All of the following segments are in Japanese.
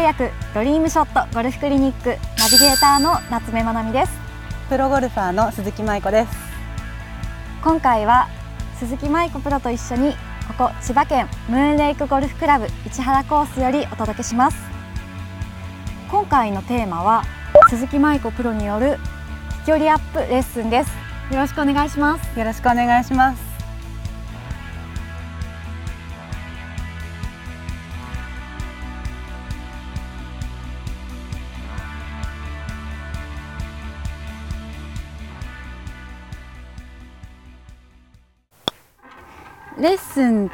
製薬ドリームショットゴルフクリニックナビゲーターの夏目まなみです。プロゴルファーの鈴木舞子です。今回は鈴木舞子プロと一緒にここ千葉県ムーンレイクゴルフクラブ市原コースよりお届けします。今回のテーマは鈴木舞子プロによる飛距離アップレッスンです。よろしくお願いします。よろしくお願いしますレッスン2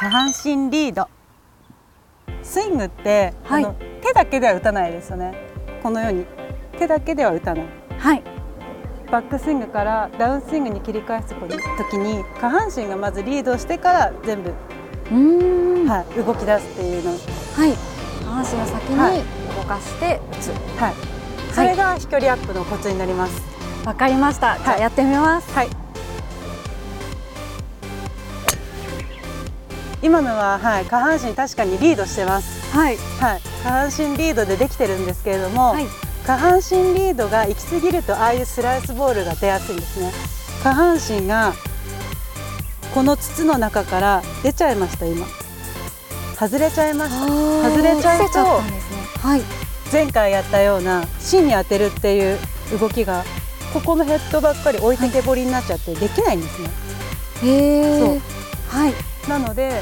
下半身リード。スイングって、はい。手だけでは打たないですよね。このように。手だけでは打たない。はい。バックスイングからダウンスイングに切り返す時に下半身がまずリードしてから全部、うーん。ははい、動き出すっていうの、い。下半身を先はい。に動かして打つ。はい、それが飛距離アップのコツになります。わかりました、じゃあはい。やってみます。はい。今のは、はい、下半身確かにリードしてます。はいはい、下半身リードでできてるんですけれども、はい下半身リードが行き過ぎるとああいうスライスボールが出やすいんですね。下半身がこの筒の中から出ちゃいました今。外れちゃいました。外れちゃうとねはい前回やったような芯に当てるっていう動きがここのヘッドばっかり置いてけぼりになっちゃってできないんですね。へそうえはいなので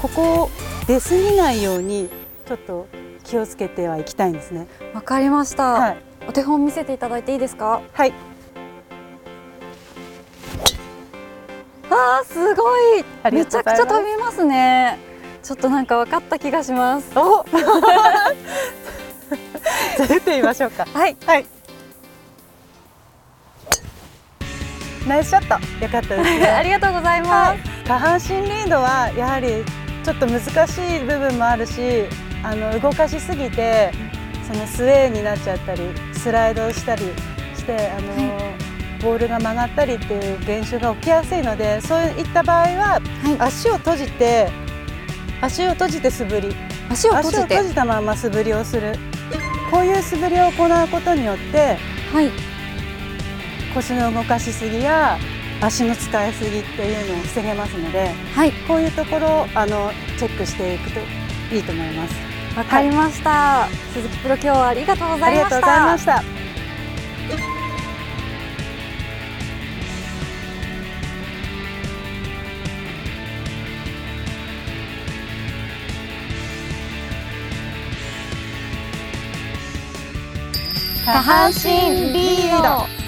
ここを出過ぎないようにちょっと気をつけてはいきたいんですね。わかりました、はい。お手本見せていただいていいですか？はい。あーすごいめちゃくちゃがとうございます飛びますねちょっとなんか分かった気がしますお。じゃあ打ってみましょうか。はいはい。ナイスショット。よかったですね。ありがとうございます、はい、下半身リードはやはりちょっと難しい部分もあるしあの動かしすぎてそのスウェーになっちゃったりスライドしたりしてあの、ボールが曲がったりっていう現象が起きやすいのでそういった場合ははい。足を閉じて足を閉じて素振り。足を閉じて。足を閉じたまま素振りをする。こういう素振りを行うことによってはい。腰の動かしすぎや足の使いすぎっていうのを防げますので。はいこういうところをあのチェックしていくといいと思います。わかりました、鈴木プロ今日はありがとうござありがとういましたございました。下半身リード